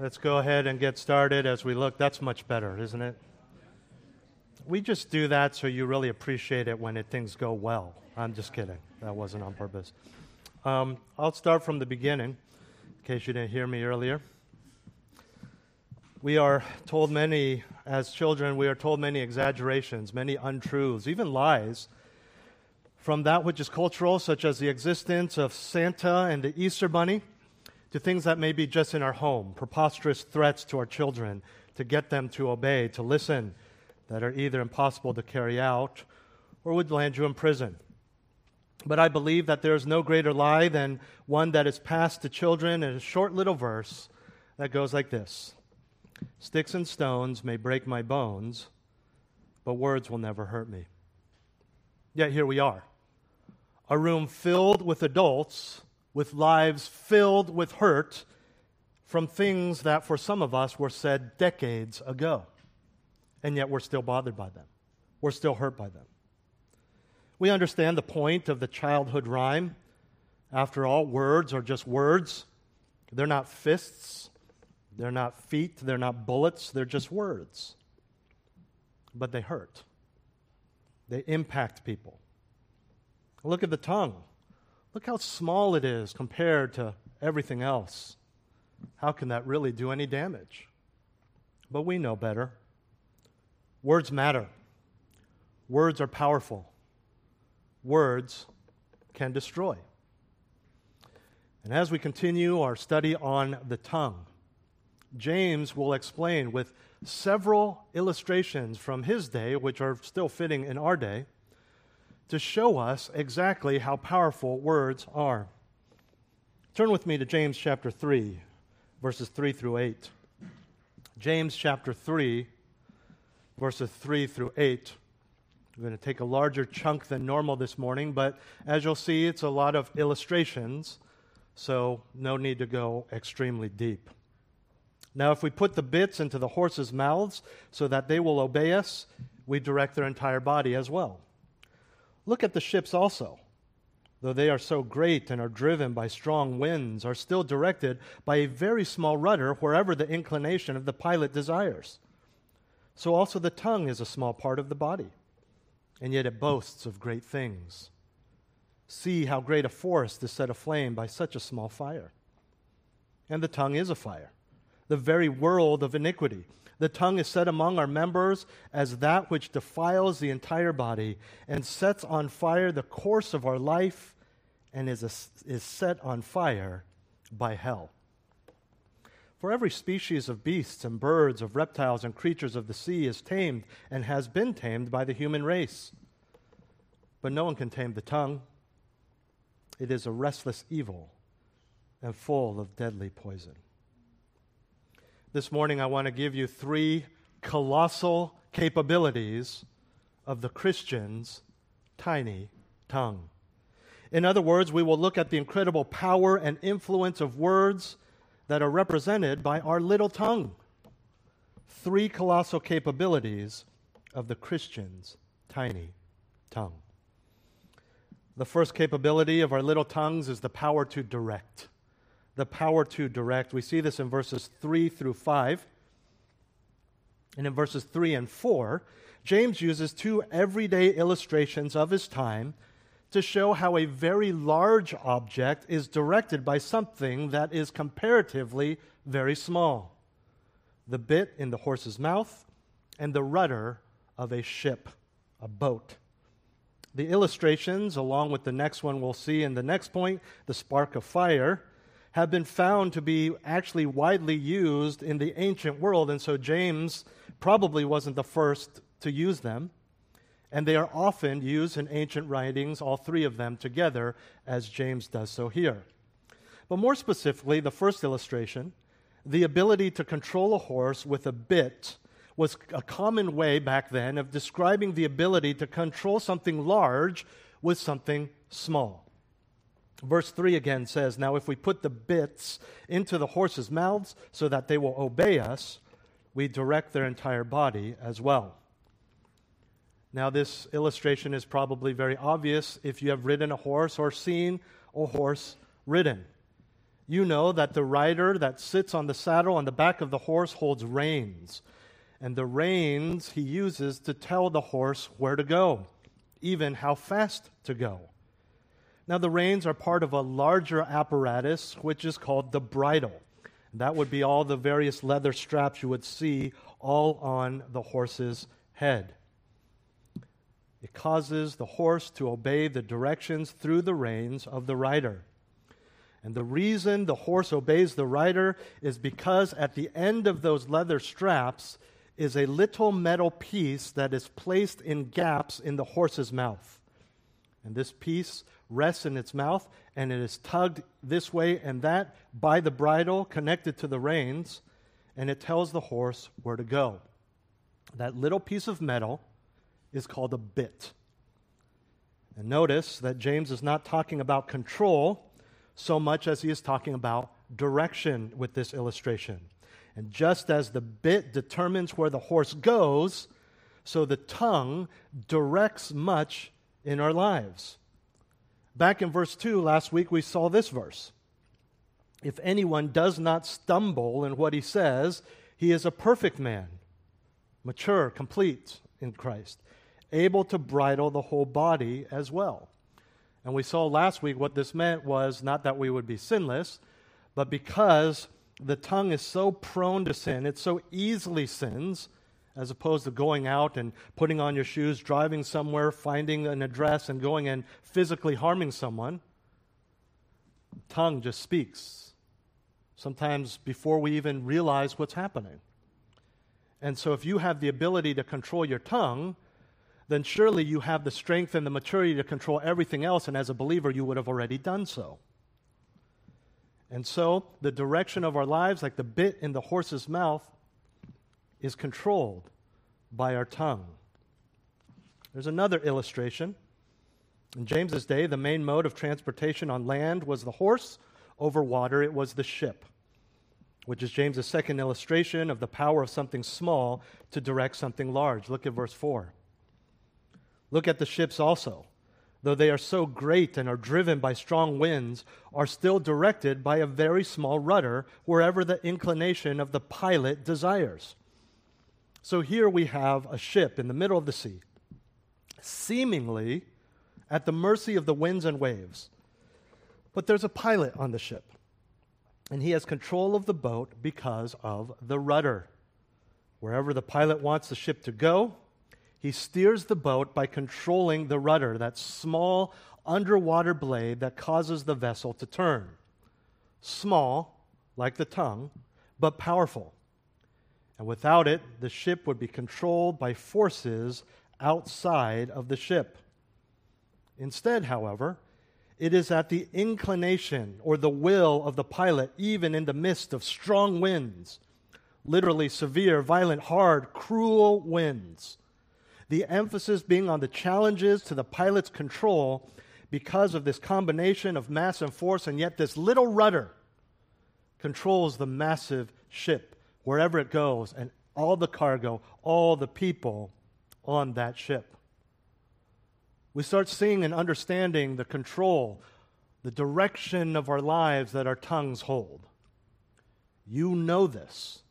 Let's go ahead and get started as we look. That's much better, isn't it? We just do that so you really appreciate it when it, things go well. I'm just kidding. That wasn't on purpose. Um, I'll start from the beginning, in case you didn't hear me earlier. We are told many, as children, we are told many exaggerations, many untruths, even lies from that which is cultural, such as the existence of Santa and the Easter Bunny, to things that may be just in our home, preposterous threats to our children to get them to obey, to listen, that are either impossible to carry out or would land you in prison. But I believe that there is no greater lie than one that is passed to children in a short little verse that goes like this Sticks and stones may break my bones, but words will never hurt me. Yet here we are a room filled with adults with lives filled with hurt from things that for some of us were said decades ago. And yet we're still bothered by them, we're still hurt by them. We understand the point of the childhood rhyme. After all, words are just words. They're not fists, they're not feet, they're not bullets, they're just words. But they hurt, they impact people. Look at the tongue. Look how small it is compared to everything else. How can that really do any damage? But we know better. Words matter, words are powerful, words can destroy. And as we continue our study on the tongue, James will explain with several illustrations from his day, which are still fitting in our day to show us exactly how powerful words are. Turn with me to James chapter 3, verses 3 through 8. James chapter 3, verses 3 through 8. I'm going to take a larger chunk than normal this morning, but as you'll see, it's a lot of illustrations, so no need to go extremely deep. Now, if we put the bits into the horses' mouths so that they will obey us, we direct their entire body as well. Look at the ships also. Though they are so great and are driven by strong winds, are still directed by a very small rudder wherever the inclination of the pilot desires. So also the tongue is a small part of the body, and yet it boasts of great things. See how great a forest is set aflame by such a small fire. And the tongue is a fire, the very world of iniquity. The tongue is set among our members as that which defiles the entire body and sets on fire the course of our life and is, a, is set on fire by hell. For every species of beasts and birds, of reptiles and creatures of the sea is tamed and has been tamed by the human race. But no one can tame the tongue. It is a restless evil and full of deadly poison. This morning, I want to give you three colossal capabilities of the Christian's tiny tongue. In other words, we will look at the incredible power and influence of words that are represented by our little tongue. Three colossal capabilities of the Christian's tiny tongue. The first capability of our little tongues is the power to direct the power to direct. We see this in verses 3 through 5. And in verses 3 and 4, James uses two everyday illustrations of his time to show how a very large object is directed by something that is comparatively very small the bit in the horse's mouth and the rudder of a ship, a boat. The illustrations, along with the next one we'll see in the next point, the spark of fire, have been found to be actually widely used in the ancient world, and so James probably wasn't the first to use them. And they are often used in ancient writings, all three of them together, as James does so here. But more specifically, the first illustration, the ability to control a horse with a bit, was a common way back then of describing the ability to control something large with something small. Verse 3 again says, Now if we put the bits into the horses' mouths so that they will obey us, we direct their entire body as well. Now, this illustration is probably very obvious if you have ridden a horse or seen a horse ridden. you know that the rider that sits on the saddle on the back of the horse holds reins. And the reins he uses to tell the horse where to go, even how fast to go. Now, the reins are part of a larger apparatus, which is called the bridle. That would be all the various leather straps you would see all on the horse's head. It causes the horse to obey the directions through the reins of the rider. And the reason the horse obeys the rider is because at the end of those leather straps is a little metal piece that is placed in gaps in the horse's mouth. And this piece rests in its mouth and it is tugged this way and that by the bridle connected to the reins, and it tells the horse where to go. That little piece of metal is called a bit. And notice that James is not talking about control so much as he is talking about direction with this illustration. And just as the bit determines where the horse goes, so the tongue directs much in our lives. Back in verse 2 last week, we saw this verse. If anyone does not stumble in what he says, he is a perfect man, mature, complete in Christ, able to bridle the whole body as well. And we saw last week what this meant was not that we would be sinless, but because the tongue is so prone to sin, it so easily sins, as opposed to going out and putting on your shoes, driving somewhere, finding an address, and going and physically harming someone. Tongue just speaks, sometimes before we even realize what's happening. And so, if you have the ability to control your tongue, then surely you have the strength and the maturity to control everything else, and as a believer, you would have already done so. And so, the direction of our lives, like the bit in the horse's mouth, is controlled by our tongue. There's another illustration. In James's day, the main mode of transportation on land was the horse, over water, it was the ship, which is James's second illustration of the power of something small to direct something large. Look at verse 4. Look at the ships also. Though they are so great and are driven by strong winds, are still directed by a very small rudder wherever the inclination of the pilot desires. So here we have a ship in the middle of the sea, seemingly at the mercy of the winds and waves. But there's a pilot on the ship, and he has control of the boat because of the rudder. Wherever the pilot wants the ship to go, he steers the boat by controlling the rudder, that small underwater blade that causes the vessel to turn. Small, like the tongue, but powerful. And without it, the ship would be controlled by forces outside of the ship. Instead, however, it is at the inclination or the will of the pilot, even in the midst of strong winds, literally severe, violent, hard, cruel winds. The emphasis being on the challenges to the pilot's control because of this combination of mass and force, and yet this little rudder controls the massive ship wherever it goes, and all the cargo, all the people on that ship. We start seeing and understanding the control, the direction of our lives that our tongues hold. You know this.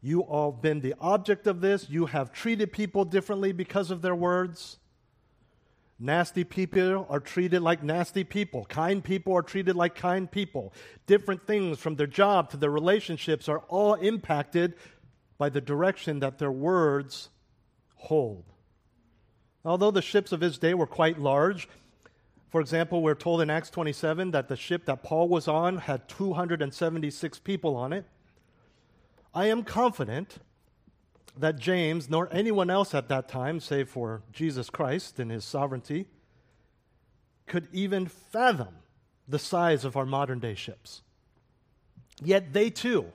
You all been the object of this. You have treated people differently because of their words. Nasty people are treated like nasty people. Kind people are treated like kind people. Different things from their job to their relationships are all impacted by the direction that their words hold. Although the ships of his day were quite large, for example, we're told in Acts 27 that the ship that Paul was on had 276 people on it. I am confident that James, nor anyone else at that time, save for Jesus Christ in his sovereignty, could even fathom the size of our modern day ships. Yet they too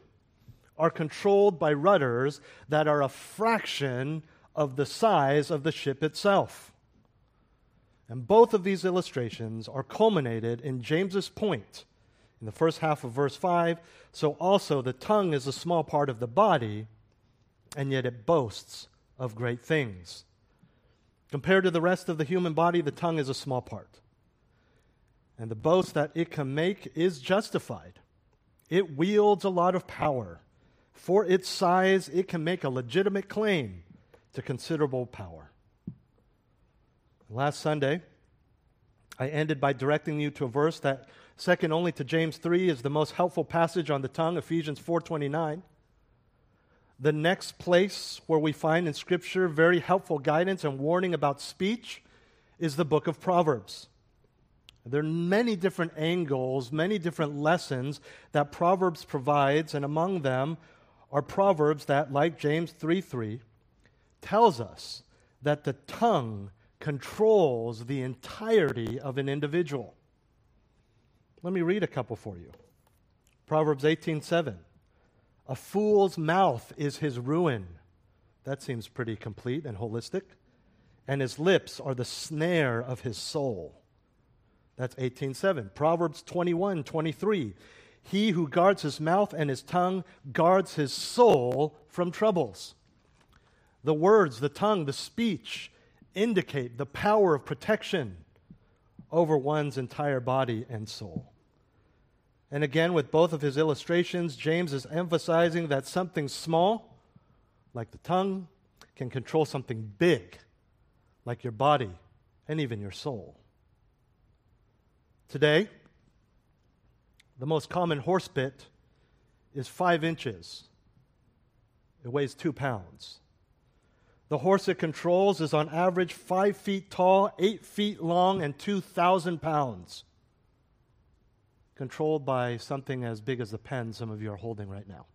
are controlled by rudders that are a fraction of the size of the ship itself. And both of these illustrations are culminated in James's point in the first half of verse 5. So also the tongue is a small part of the body and yet it boasts of great things. Compared to the rest of the human body, the tongue is a small part. And the boast that it can make is justified. It wields a lot of power. For its size, it can make a legitimate claim to considerable power. Last Sunday, I ended by directing you to a verse that second only to James 3 is the most helpful passage on the tongue, Ephesians 4:29. The next place where we find in scripture very helpful guidance and warning about speech is the book of Proverbs. There are many different angles, many different lessons that Proverbs provides, and among them are proverbs that like James 3 3, tells us that the tongue controls the entirety of an individual. Let me read a couple for you. Proverbs 18:7. A fool's mouth is his ruin. That seems pretty complete and holistic. And his lips are the snare of his soul. That's 18:7. Proverbs 21:23. He who guards his mouth and his tongue guards his soul from troubles. The words, the tongue, the speech indicate the power of protection over one's entire body and soul. And again, with both of his illustrations, James is emphasizing that something small, like the tongue, can control something big, like your body and even your soul. Today, the most common horse bit is five inches. It weighs two pounds. The horse it controls is on average five feet tall, eight feet long, and 2,000 pounds. Controlled by something as big as the pen some of you are holding right now.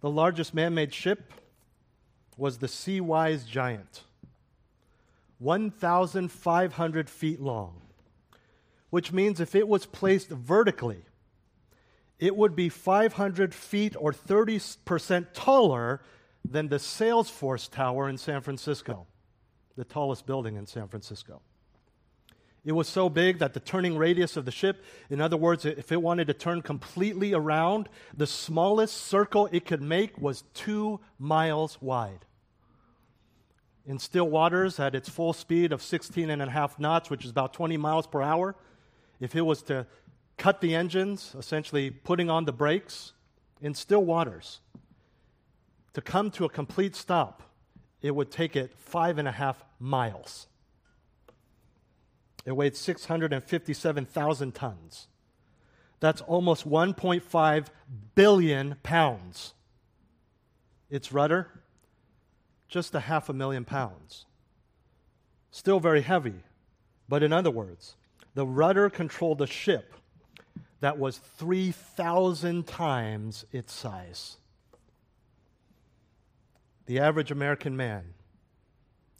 The largest man made ship was the Seawise Giant, 1,500 feet long, which means if it was placed vertically, it would be 500 feet or 30% taller than the Salesforce Tower in San Francisco, the tallest building in San Francisco. It was so big that the turning radius of the ship, in other words, if it wanted to turn completely around, the smallest circle it could make was two miles wide. In still waters, at its full speed of 16 and a half knots, which is about 20 miles per hour, if it was to cut the engines, essentially putting on the brakes, in still waters, to come to a complete stop, it would take it five and a half miles. It weighed 657,000 tons. That's almost 1.5 billion pounds. Its rudder, just a half a million pounds. Still very heavy, but in other words, the rudder controlled a ship that was 3,000 times its size. The average American man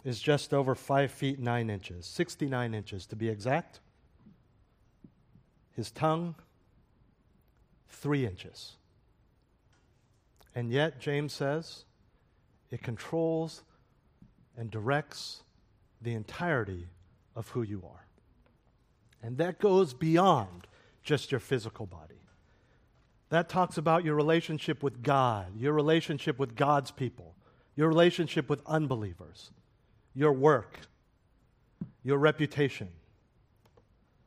is just over 5 feet 9 inches, 69 inches to be exact. His tongue, 3 inches. And yet, James says, it controls and directs the entirety of who you are. And that goes beyond just your physical body. That talks about your relationship with God, your relationship with God's people, your relationship with unbelievers, your work, your reputation.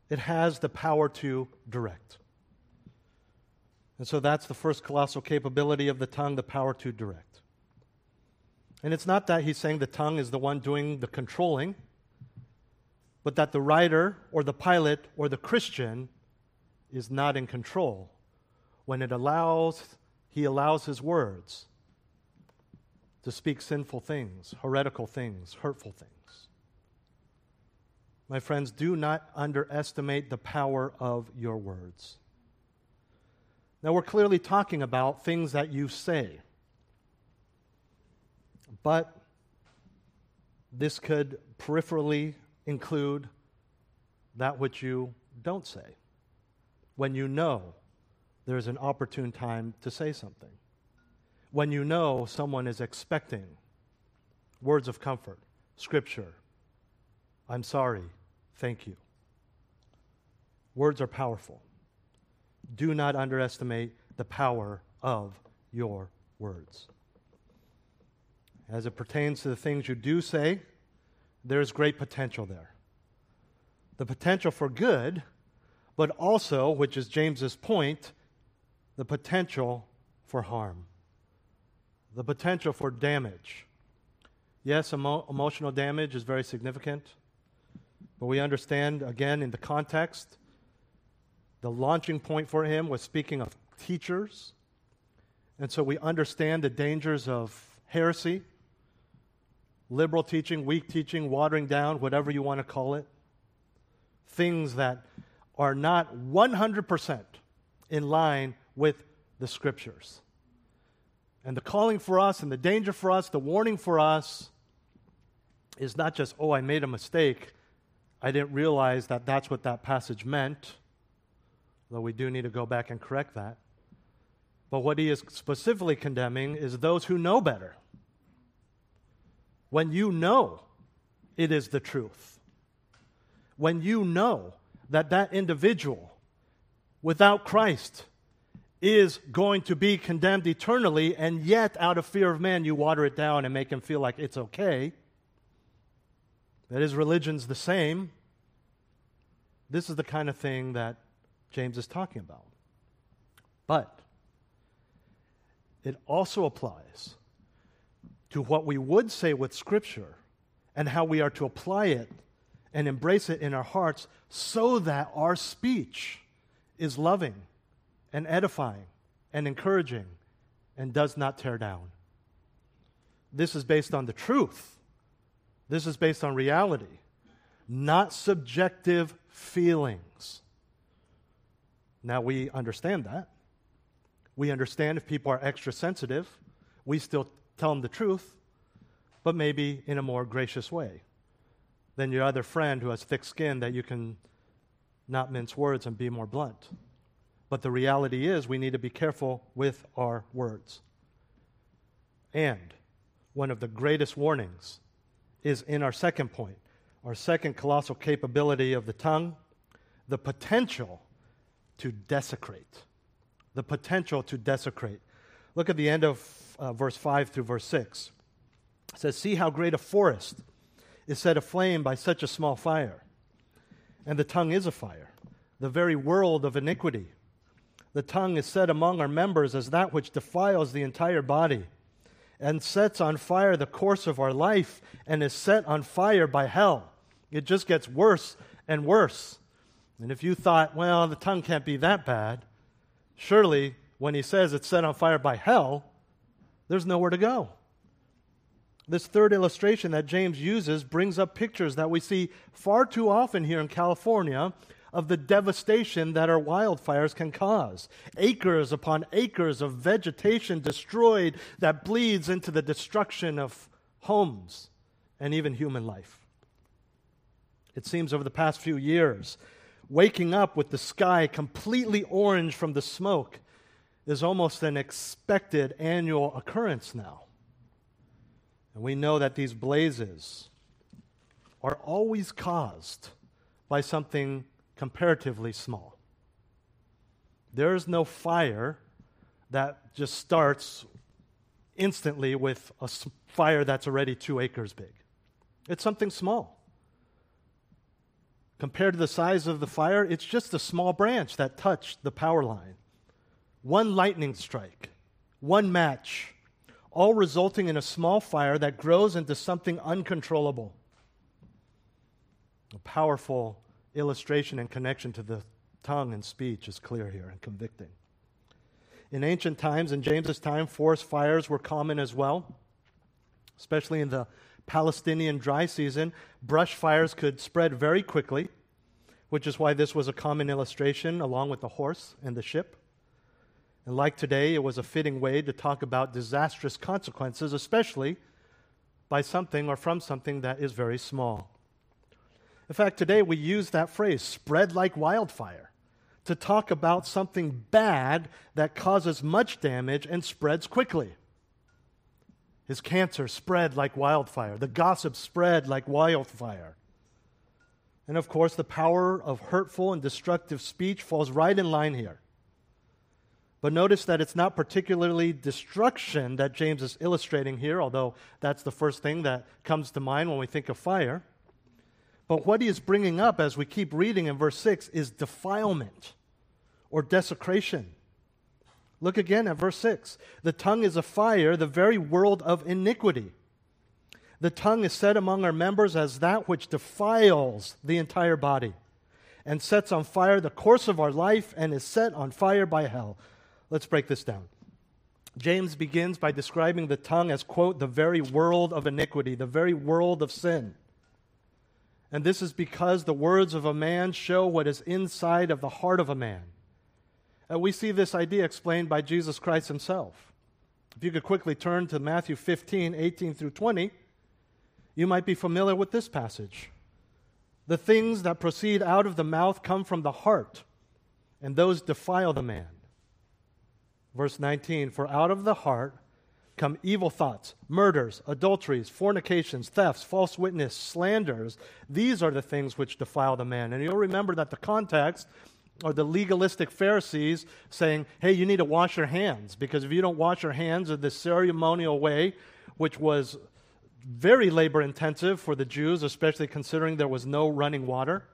It has the power to direct. And so that's the first colossal capability of the tongue, the power to direct. And it's not that he's saying the tongue is the one doing the controlling, but that the writer or the pilot or the Christian is not in control when it allows he allows his words to speak sinful things, heretical things, hurtful things. My friends, do not underestimate the power of your words. Now, we're clearly talking about things that you say, but this could peripherally include that which you don't say when you know there's an opportune time to say something when you know someone is expecting words of comfort, scripture, I'm sorry, thank you. Words are powerful. Do not underestimate the power of your words. As it pertains to the things you do say, there's great potential there. The potential for good, but also, which is James's point, the potential for harm, the potential for damage. Yes, emo- emotional damage is very significant, but we understand, again, in the context, the launching point for him was speaking of teachers. And so we understand the dangers of heresy, liberal teaching, weak teaching, watering down, whatever you want to call it. Things that are not 100% in line with the scriptures. And the calling for us and the danger for us, the warning for us is not just, oh, I made a mistake. I didn't realize that that's what that passage meant, though we do need to go back and correct that. But what he is specifically condemning is those who know better. When you know it is the truth, when you know that that individual without Christ is going to be condemned eternally, and yet, out of fear of man, you water it down and make him feel like it's okay. That his religion's the same. This is the kind of thing that James is talking about. But it also applies to what we would say with Scripture and how we are to apply it and embrace it in our hearts so that our speech is loving and edifying and encouraging and does not tear down. This is based on the truth. This is based on reality, not subjective feelings. Now we understand that. We understand if people are extra sensitive, we still tell them the truth, but maybe in a more gracious way than your other friend who has thick skin that you can not mince words and be more blunt. But the reality is, we need to be careful with our words. And one of the greatest warnings is in our second point, our second colossal capability of the tongue, the potential to desecrate. The potential to desecrate. Look at the end of uh, verse 5 through verse 6. It says, See how great a forest is set aflame by such a small fire. And the tongue is a fire, the very world of iniquity. The tongue is set among our members as that which defiles the entire body and sets on fire the course of our life and is set on fire by hell. It just gets worse and worse. And if you thought, well, the tongue can't be that bad, surely when he says it's set on fire by hell, there's nowhere to go. This third illustration that James uses brings up pictures that we see far too often here in California of the devastation that our wildfires can cause. Acres upon acres of vegetation destroyed that bleeds into the destruction of homes and even human life. It seems over the past few years, waking up with the sky completely orange from the smoke is almost an expected annual occurrence now. And we know that these blazes are always caused by something comparatively small. There is no fire that just starts instantly with a fire that's already two acres big. It's something small. Compared to the size of the fire, it's just a small branch that touched the power line. One lightning strike, one match, all resulting in a small fire that grows into something uncontrollable. A powerful illustration and connection to the tongue and speech is clear here and convicting. In ancient times, in James's time, forest fires were common as well, especially in the Palestinian dry season. Brush fires could spread very quickly, which is why this was a common illustration along with the horse and the ship. And like today, it was a fitting way to talk about disastrous consequences, especially by something or from something that is very small. In fact, today we use that phrase, spread like wildfire, to talk about something bad that causes much damage and spreads quickly. His cancer spread like wildfire, the gossip spread like wildfire. And of course, the power of hurtful and destructive speech falls right in line here. But notice that it's not particularly destruction that James is illustrating here, although that's the first thing that comes to mind when we think of fire. But what he is bringing up as we keep reading in verse 6 is defilement or desecration. Look again at verse 6. The tongue is a fire, the very world of iniquity. The tongue is set among our members as that which defiles the entire body and sets on fire the course of our life and is set on fire by hell. Let's break this down. James begins by describing the tongue as, quote, the very world of iniquity, the very world of sin. And this is because the words of a man show what is inside of the heart of a man. And we see this idea explained by Jesus Christ himself. If you could quickly turn to Matthew 15, 18 through 20, you might be familiar with this passage. The things that proceed out of the mouth come from the heart, and those defile the man. Verse 19 For out of the heart come evil thoughts, murders, adulteries, fornications, thefts, false witness, slanders. These are the things which defile the man. And you'll remember that the context are the legalistic Pharisees saying, hey, you need to wash your hands, because if you don't wash your hands in this ceremonial way, which was very labor intensive for the Jews, especially considering there was no running water,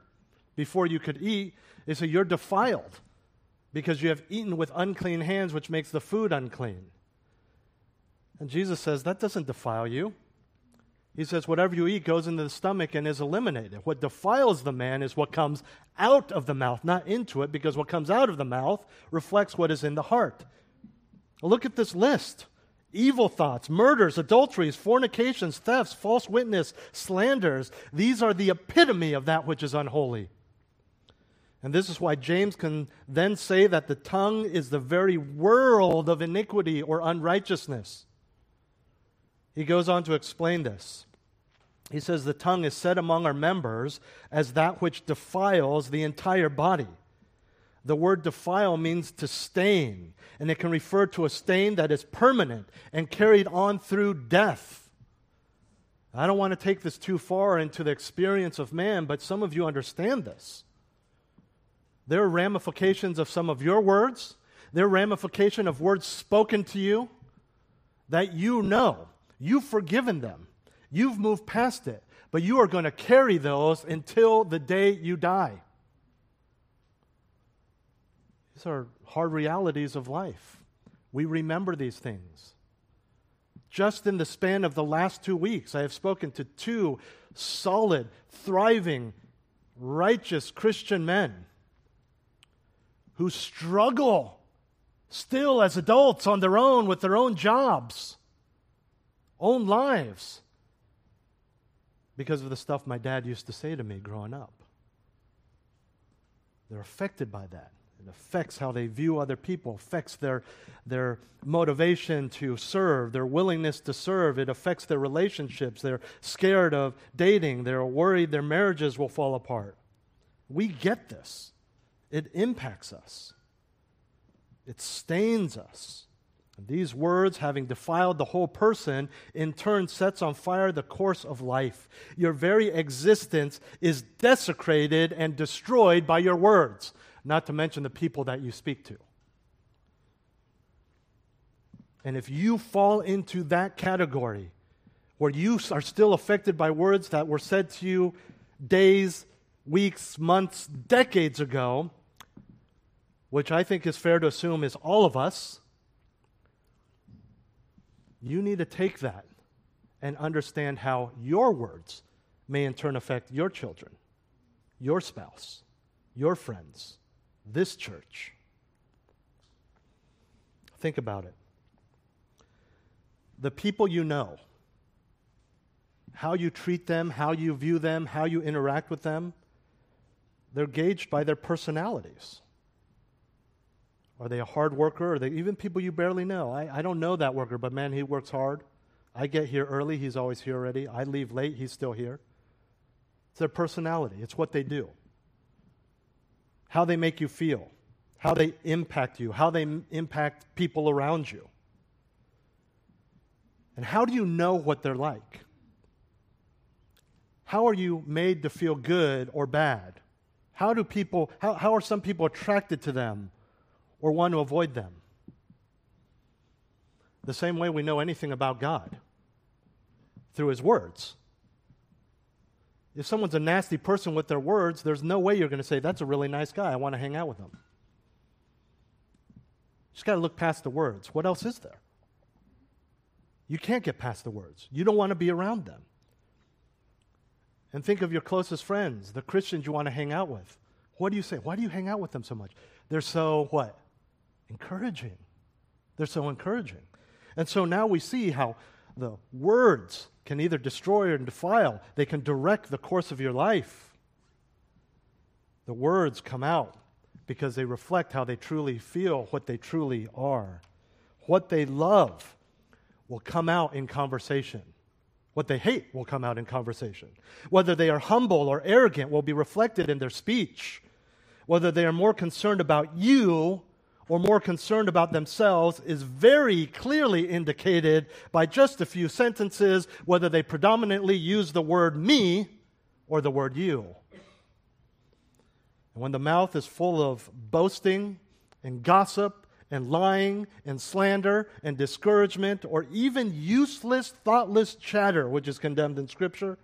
before you could eat, they say, you're defiled because you have eaten with unclean hands, which makes the food unclean. And Jesus says, That doesn't defile you. He says, Whatever you eat goes into the stomach and is eliminated. What defiles the man is what comes out of the mouth, not into it, because what comes out of the mouth reflects what is in the heart. Look at this list evil thoughts, murders, adulteries, fornications, thefts, false witness, slanders. These are the epitome of that which is unholy. And this is why James can then say that the tongue is the very world of iniquity or unrighteousness. He goes on to explain this. He says, The tongue is set among our members as that which defiles the entire body. The word defile means to stain, and it can refer to a stain that is permanent and carried on through death. I don't want to take this too far into the experience of man, but some of you understand this. There are ramifications of some of your words, there are ramifications of words spoken to you that you know You've forgiven them, you've moved past it, but you are going to carry those until the day you die. These are hard realities of life. We remember these things. Just in the span of the last two weeks, I have spoken to two solid, thriving, righteous Christian men who struggle still as adults on their own with their own jobs own lives because of the stuff my dad used to say to me growing up. They're affected by that. It affects how they view other people, affects their, their motivation to serve, their willingness to serve. It affects their relationships. They're scared of dating. They're worried their marriages will fall apart. We get this. It impacts us, it stains us. These words, having defiled the whole person, in turn sets on fire the course of life. Your very existence is desecrated and destroyed by your words, not to mention the people that you speak to. And if you fall into that category, where you are still affected by words that were said to you days, weeks, months, decades ago, which I think is fair to assume is all of us you need to take that and understand how your words may in turn affect your children, your spouse, your friends, this church. Think about it. The people you know, how you treat them, how you view them, how you interact with them, they're gauged by their personalities. Are they a hard worker? Are they even people you barely know? I, I don't know that worker, but man, he works hard. I get here early, he's always here already. I leave late, he's still here. It's their personality, it's what they do. How they make you feel, how they impact you, how they m- impact people around you. And how do you know what they're like? How are you made to feel good or bad? How do people how, how are some people attracted to them or want to avoid them. The same way we know anything about God through His words. If someone's a nasty person with their words, there's no way you're going to say, That's a really nice guy. I want to hang out with him. You just got to look past the words. What else is there? You can't get past the words. You don't want to be around them. And think of your closest friends, the Christians you want to hang out with. What do you say? Why do you hang out with them so much? They're so what? Encouraging. They're so encouraging. And so now we see how the words can either destroy or defile, they can direct the course of your life. The words come out because they reflect how they truly feel, what they truly are. What they love will come out in conversation. What they hate will come out in conversation. Whether they are humble or arrogant will be reflected in their speech. Whether they are more concerned about you or more concerned about themselves is very clearly indicated by just a few sentences, whether they predominantly use the word me or the word you. And when the mouth is full of boasting and gossip and lying and slander and discouragement or even useless, thoughtless chatter, which is condemned in Scripture,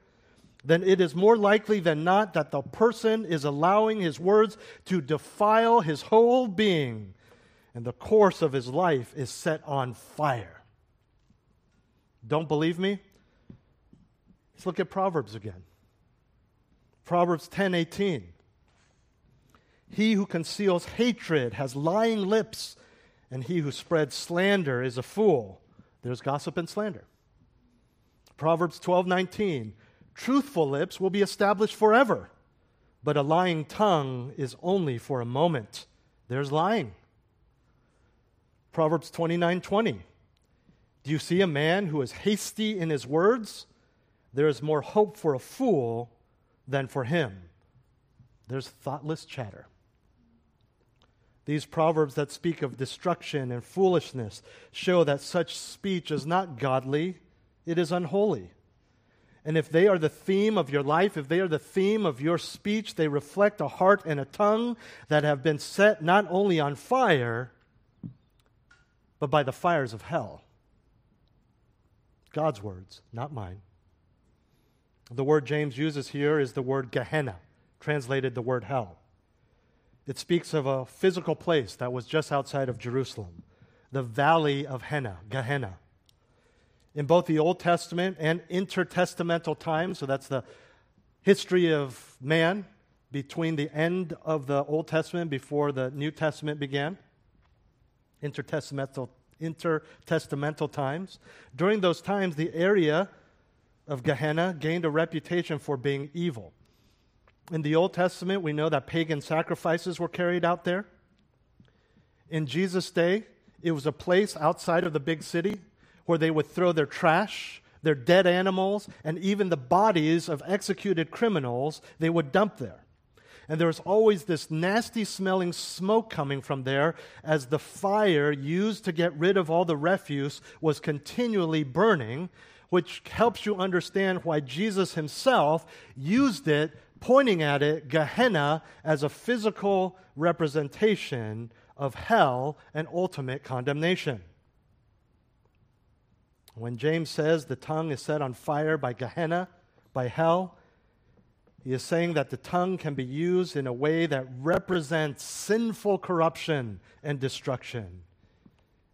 then it is more likely than not that the person is allowing his words to defile his whole being and the course of his life is set on fire. Don't believe me? Let's look at Proverbs again. Proverbs 10:18. He who conceals hatred has lying lips, and he who spreads slander is a fool. There's gossip and slander. Proverbs 12:19. Truthful lips will be established forever, but a lying tongue is only for a moment. There's lying. Proverbs 29 20. Do you see a man who is hasty in his words? There is more hope for a fool than for him. There's thoughtless chatter. These proverbs that speak of destruction and foolishness show that such speech is not godly, it is unholy. And if they are the theme of your life, if they are the theme of your speech, they reflect a heart and a tongue that have been set not only on fire, but by the fires of hell. God's words, not mine. The word James uses here is the word Gehenna, translated the word hell. It speaks of a physical place that was just outside of Jerusalem, the valley of Hinnom, Gehenna. In both the Old Testament and intertestamental times, so that's the history of man between the end of the Old Testament before the New Testament began intertestamental, intertestamental times. During those times, the area of Gehenna gained a reputation for being evil. In the Old Testament, we know that pagan sacrifices were carried out there. In Jesus' day, it was a place outside of the big city where they would throw their trash, their dead animals, and even the bodies of executed criminals, they would dump there. And there was always this nasty smelling smoke coming from there as the fire used to get rid of all the refuse was continually burning, which helps you understand why Jesus himself used it, pointing at it, Gehenna, as a physical representation of hell and ultimate condemnation. When James says the tongue is set on fire by Gehenna, by hell, he is saying that the tongue can be used in a way that represents sinful corruption and destruction.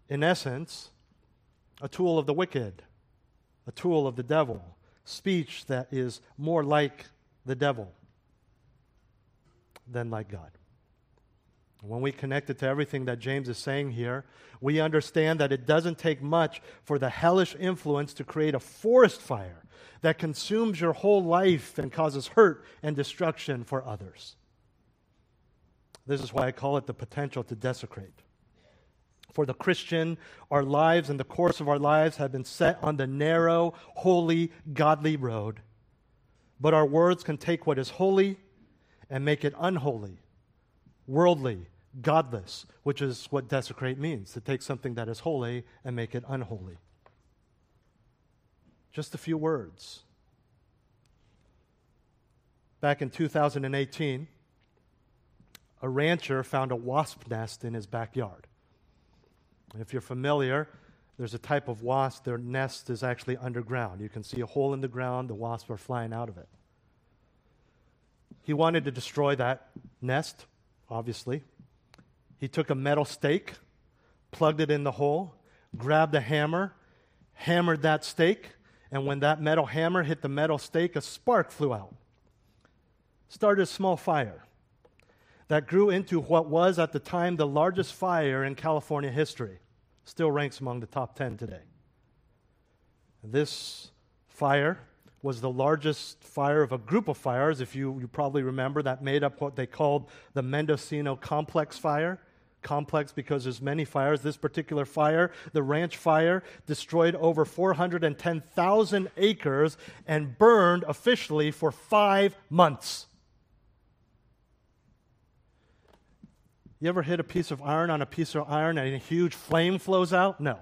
In essence, a tool of the wicked, a tool of the devil, speech that is more like the devil than like God. When we connect it to everything that James is saying here, we understand that it doesn't take much for the hellish influence to create a forest fire that consumes your whole life and causes hurt and destruction for others. This is why I call it the potential to desecrate. For the Christian, our lives and the course of our lives have been set on the narrow, holy, godly road. But our words can take what is holy and make it unholy, worldly, godless, which is what desecrate means to take something that is holy and make it unholy. Just a few words. Back in 2018, a rancher found a wasp nest in his backyard. If you're familiar, there's a type of wasp, their nest is actually underground. You can see a hole in the ground, the wasps are flying out of it. He wanted to destroy that nest, obviously. He took a metal stake, plugged it in the hole, grabbed a hammer, hammered that stake, and when that metal hammer hit the metal stake, a spark flew out. Started a small fire that grew into what was at the time the largest fire in California history. Still ranks among the top 10 today. This fire was the largest fire of a group of fires, if you, you probably remember, that made up what they called the Mendocino Complex Fire. Complex because there's many fires. This particular fire, the ranch fire, destroyed over 410,000 acres and burned officially for five months. You ever hit a piece of iron on a piece of iron and a huge flame flows out? No.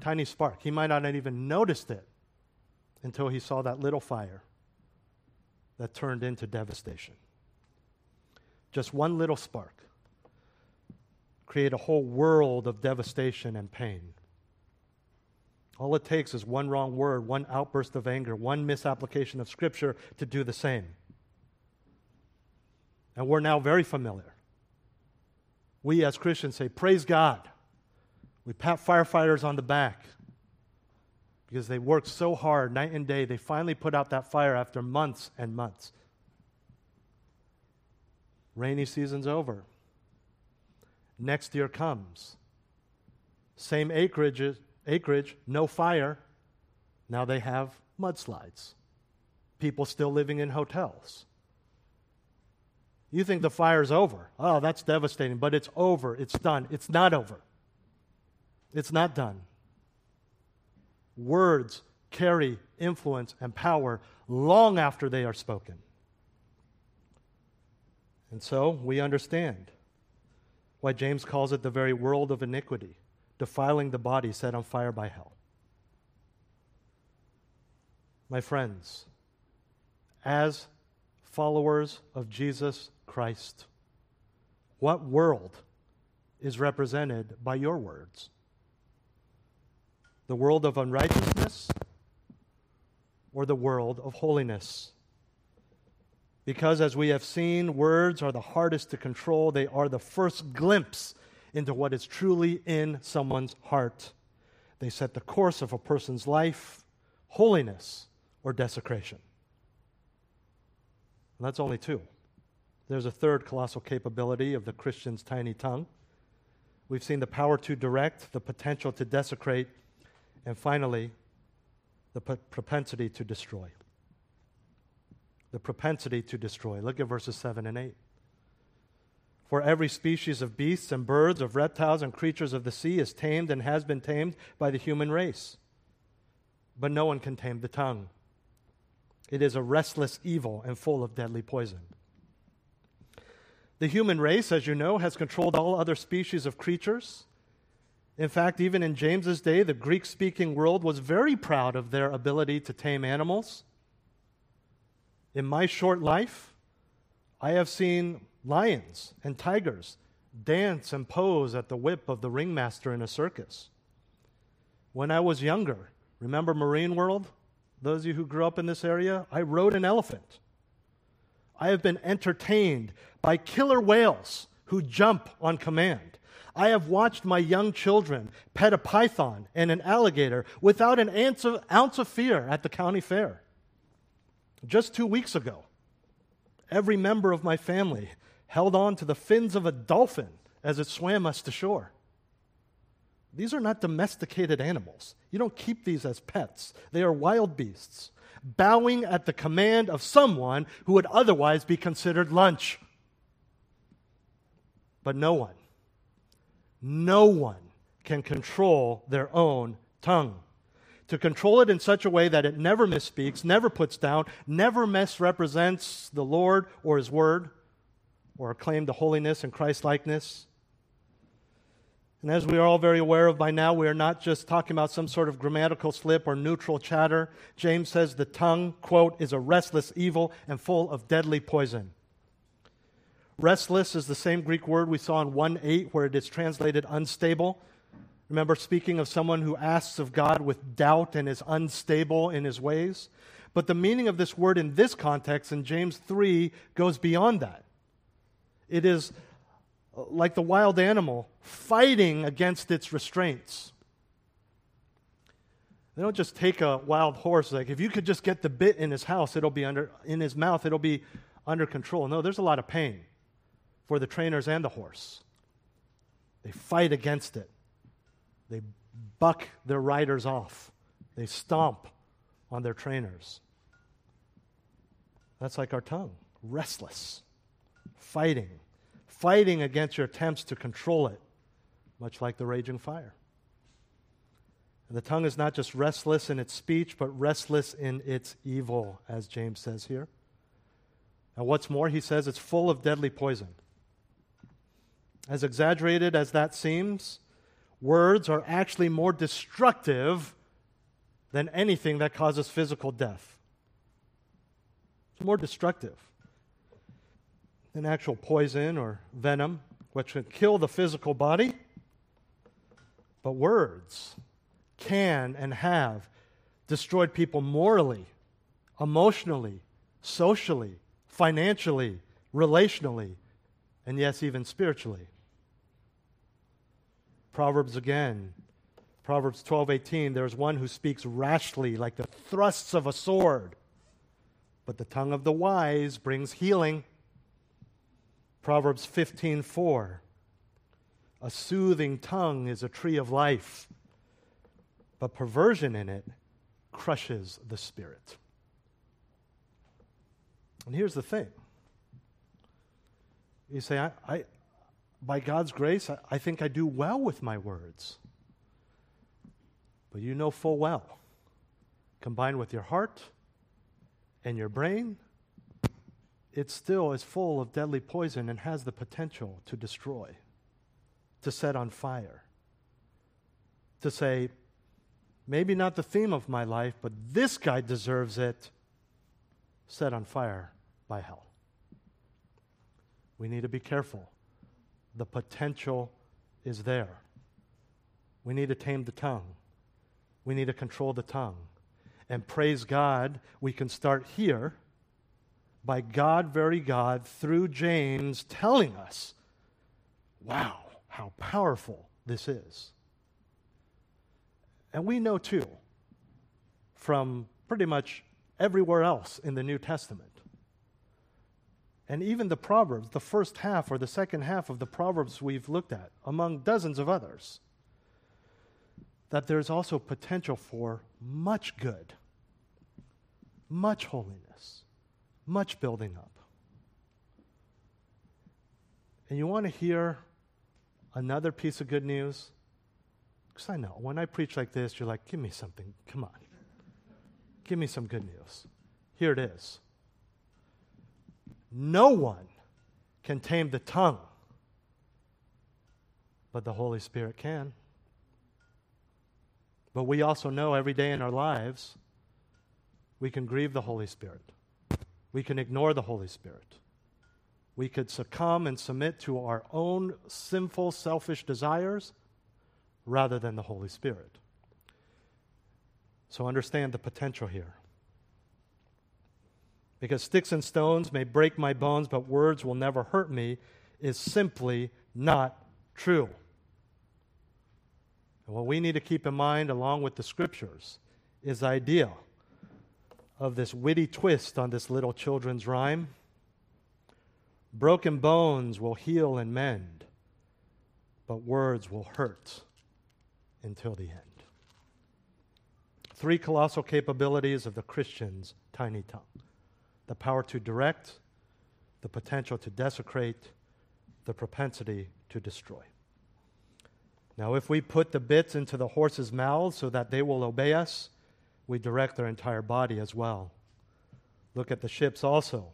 Tiny spark. He might not have even noticed it until he saw that little fire that turned into devastation. Just one little spark create a whole world of devastation and pain. All it takes is one wrong word, one outburst of anger, one misapplication of Scripture to do the same. And we're now very familiar we as Christians say, Praise God. We pat firefighters on the back because they worked so hard night and day. They finally put out that fire after months and months. Rainy season's over. Next year comes. Same acreage, acreage, no fire. Now they have mudslides. People still living in hotels. You think the fire's over. Oh, that's devastating, but it's over. It's done. It's not over. It's not done. Words carry influence and power long after they are spoken. And so we understand why James calls it the very world of iniquity, defiling the body set on fire by hell. My friends, as followers of Jesus Christ? What world is represented by your words? The world of unrighteousness or the world of holiness? Because, as we have seen, words are the hardest to control. They are the first glimpse into what is truly in someone's heart. They set the course of a person's life, holiness, or desecration. And that's only two. There's a third colossal capability of the Christian's tiny tongue. We've seen the power to direct, the potential to desecrate, and finally, the propensity to destroy. The propensity to destroy. Look at verses 7 and 8. For every species of beasts and birds, of reptiles and creatures of the sea is tamed and has been tamed by the human race. But no one can tame the tongue. It is a restless evil and full of deadly poison. The human race, as you know, has controlled all other species of creatures. In fact, even in James's day, the Greek speaking world was very proud of their ability to tame animals. In my short life, I have seen lions and tigers dance and pose at the whip of the ringmaster in a circus. When I was younger, remember Marine World? Those of you who grew up in this area, I rode an elephant. I have been entertained by killer whales who jump on command. I have watched my young children pet a python and an alligator without an ounce of, ounce of fear at the county fair. Just two weeks ago, every member of my family held on to the fins of a dolphin as it swam us to shore. These are not domesticated animals. You don't keep these as pets, they are wild beasts bowing at the command of someone who would otherwise be considered lunch. But no one, no one can control their own tongue. To control it in such a way that it never misspeaks, never puts down, never misrepresents the Lord or His Word, or a claim to holiness and Christ likeness and as we are all very aware of by now, we are not just talking about some sort of grammatical slip or neutral chatter. James says the tongue, quote, is a restless evil and full of deadly poison. Restless is the same Greek word we saw in 1 8, where it is translated unstable. Remember speaking of someone who asks of God with doubt and is unstable in his ways? But the meaning of this word in this context in James 3 goes beyond that. It is uh, like the wild animal fighting against its restraints. They don't just take a wild horse like if you could just get the bit in his house, it'll be under in his mouth, it'll be under control. No, there's a lot of pain for the trainers and the horse. They fight against it. They buck their riders off. They stomp on their trainers. That's like our tongue, restless, fighting, fighting against your attempts to control it, much like the raging fire. And the tongue is not just restless in its speech, but restless in its evil, as James says here. And what's more, he says it's full of deadly poison. As exaggerated as that seems, words are actually more destructive than anything that causes physical death. It's more destructive than actual poison or venom, which can kill the physical body. But words can and have destroyed people morally, emotionally, socially, financially, relationally, and yes, even spiritually. Proverbs again. Proverbs 12:18 there's one who speaks rashly like the thrusts of a sword but the tongue of the wise brings healing. Proverbs 15:4 A soothing tongue is a tree of life but perversion in it crushes the spirit. And here's the thing. You say, I, I, by God's grace, I, I think I do well with my words. But you know full well, combined with your heart and your brain, it still is full of deadly poison and has the potential to destroy, to set on fire, to say, maybe not the theme of my life, but this guy deserves it, set on fire by hell. We need to be careful the potential is there. We need to tame the tongue. We need to control the tongue. And praise God, we can start here by God, very God, through James telling us, wow, how powerful this is. And we know too, from pretty much everywhere else in the New Testament, and even the Proverbs, the first half or the second half of the Proverbs we've looked at, among dozens of others, that there's also potential for much good, much holiness, much building up. And you want to hear another piece of good news? Because I know when I preach like this, you're like, give me something. Come on. Give me some good news. Here it is. No one can tame the tongue, but the Holy Spirit can. But we also know every day in our lives we can grieve the Holy Spirit. We can ignore the Holy Spirit. We could succumb and submit to our own sinful, selfish desires rather than the Holy Spirit. So understand the potential here. Because sticks and stones may break my bones, but words will never hurt me, is simply not true. And what we need to keep in mind, along with the scriptures, is the idea of this witty twist on this little children's rhyme. Broken bones will heal and mend, but words will hurt until the end. Three colossal capabilities of the Christian's tiny tongue the power to direct, the potential to desecrate, the propensity to destroy. Now, if we put the bits into the horse's mouths so that they will obey us, we direct their entire body as well. Look at the ships also.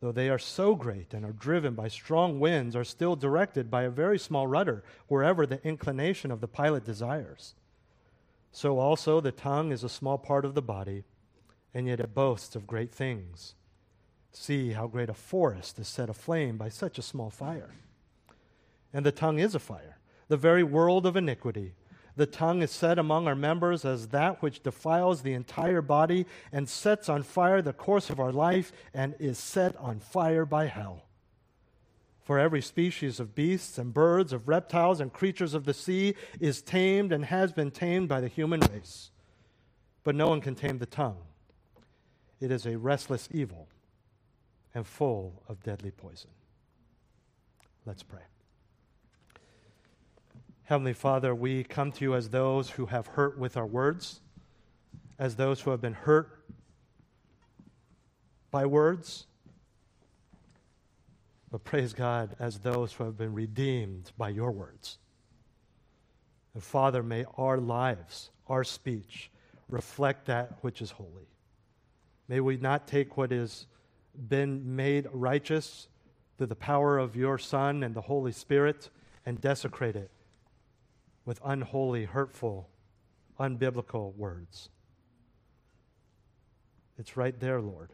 Though they are so great and are driven by strong winds, are still directed by a very small rudder wherever the inclination of the pilot desires. So also the tongue is a small part of the body, and yet it boasts of great things. See how great a forest is set aflame by such a small fire. And the tongue is a fire, the very world of iniquity. The tongue is set among our members as that which defiles the entire body and sets on fire the course of our life and is set on fire by hell. For every species of beasts and birds, of reptiles and creatures of the sea is tamed and has been tamed by the human race. But no one can tame the tongue. It is a restless evil and full of deadly poison. Let's pray. Heavenly Father, we come to you as those who have hurt with our words, as those who have been hurt by words. But praise God, as those who have been redeemed by your words. And Father, may our lives, our speech, reflect that which is holy. May we not take what is been made righteous through the power of your Son and the Holy Spirit and desecrate it with unholy, hurtful, unbiblical words. It's right there, Lord.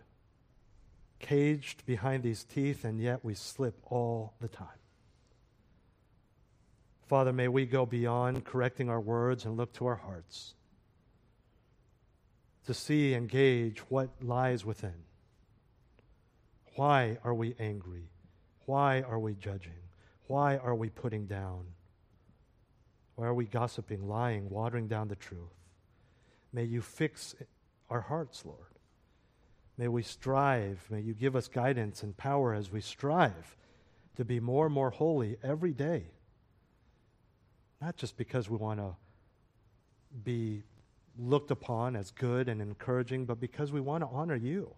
Caged behind these teeth, and yet we slip all the time. Father, may we go beyond correcting our words and look to our hearts to see and gauge what lies within. Why are we angry? Why are we judging? Why are we putting down? Why are we gossiping, lying, watering down the truth? May you fix our hearts, Lord. May we strive. May you give us guidance and power as we strive to be more and more holy every day. Not just because we want to be looked upon as good and encouraging, but because we want to honor you.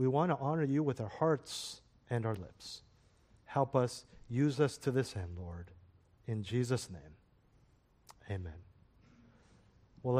We want to honor you with our hearts and our lips. Help us, use us to this end, Lord. In Jesus' name. Amen. Well, let's